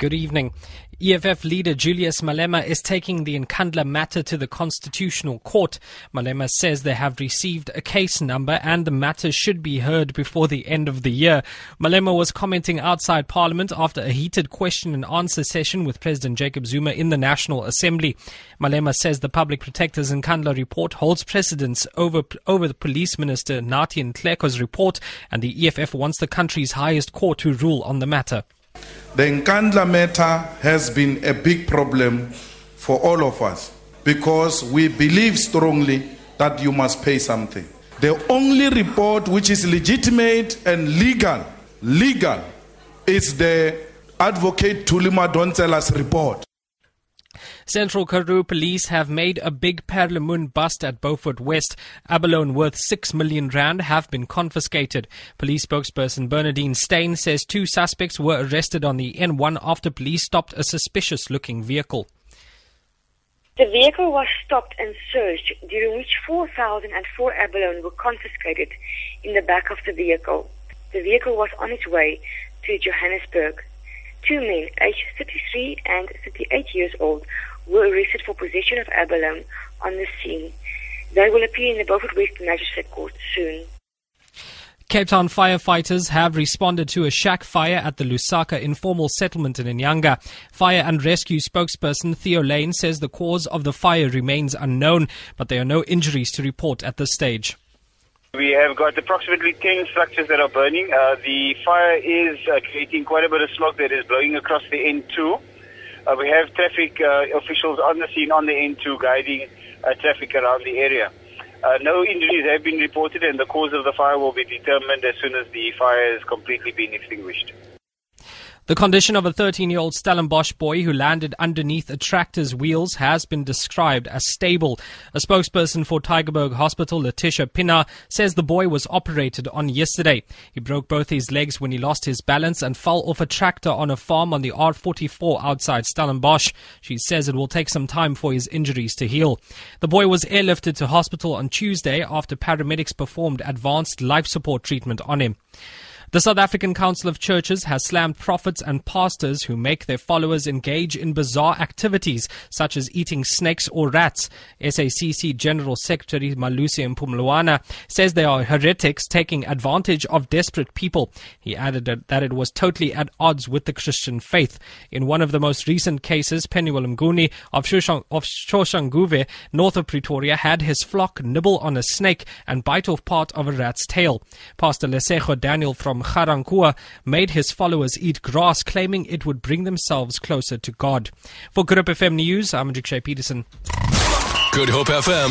Good evening. EFF leader Julius Malema is taking the Nkandla matter to the Constitutional Court. Malema says they have received a case number and the matter should be heard before the end of the year. Malema was commenting outside Parliament after a heated question and answer session with President Jacob Zuma in the National Assembly. Malema says the Public Protector's Nkandla report holds precedence over, over the Police Minister Nathi Nhleko's report and the EFF wants the country's highest court to rule on the matter. The Nkandla matter has been a big problem for all of us because we believe strongly that you must pay something. The only report which is legitimate and legal, legal, is the advocate Tulima Madonsela's report. Central Karoo police have made a big Perlemoen bust at Beaufort West. Abalone worth 6 million rand have been confiscated. Police spokesperson Bernadine Steyn says two suspects were arrested on the N1 after police stopped a suspicious looking vehicle. The vehicle was stopped and searched, during which 4,004 abalone were confiscated in the back of the vehicle. The vehicle was on its way to Johannesburg. Two men, aged 33 and 38 years old, were arrested for possession of abalone on the scene. They will appear in the Beaufort West Magistrate Court soon. Cape Town firefighters have responded to a shack fire at the Lusaka informal settlement in Inyanga. Fire and rescue spokesperson Theo Layne says the cause of the fire remains unknown, but there are no injuries to report at this stage. We have got approximately 10 structures that are burning. Uh, the fire is uh, creating quite a bit of smoke that is blowing across the N2. Uh, we have traffic uh, officials on the scene on the N2 guiding uh, traffic around the area. Uh, no injuries have been reported, and the cause of the fire will be determined as soon as the fire has completely been extinguished. The condition of a 13 year old Stellenbosch boy who landed underneath a tractor's wheels has been described as stable. A spokesperson for Tygerberg Hospital, Letitia Pina, says the boy was operated on yesterday. He broke both his legs when he lost his balance and fell off a tractor on a farm on the R44 outside Stellenbosch. She says it will take some time for his injuries to heal. The boy was airlifted to hospital on Tuesday after paramedics performed advanced life support treatment on him. The South African Council of Churches has slammed prophets and pastors who make their followers engage in bizarre activities such as eating snakes or rats. SACC General Secretary Malusi Mpumlwana says they are heretics taking advantage of desperate people. He added that it was totally at odds with the Christian faith. In one of the most recent cases, Penuel Mnguni of Soshanguve, north of Pretoria, had his flock nibble on a snake and bite off part of a rat's tail. Pastor Lesego Daniel from from made his followers eat grass, claiming it would bring themselves closer to God. For Good Hope FM News, I'm Andrew Peterson. Good Hope FM.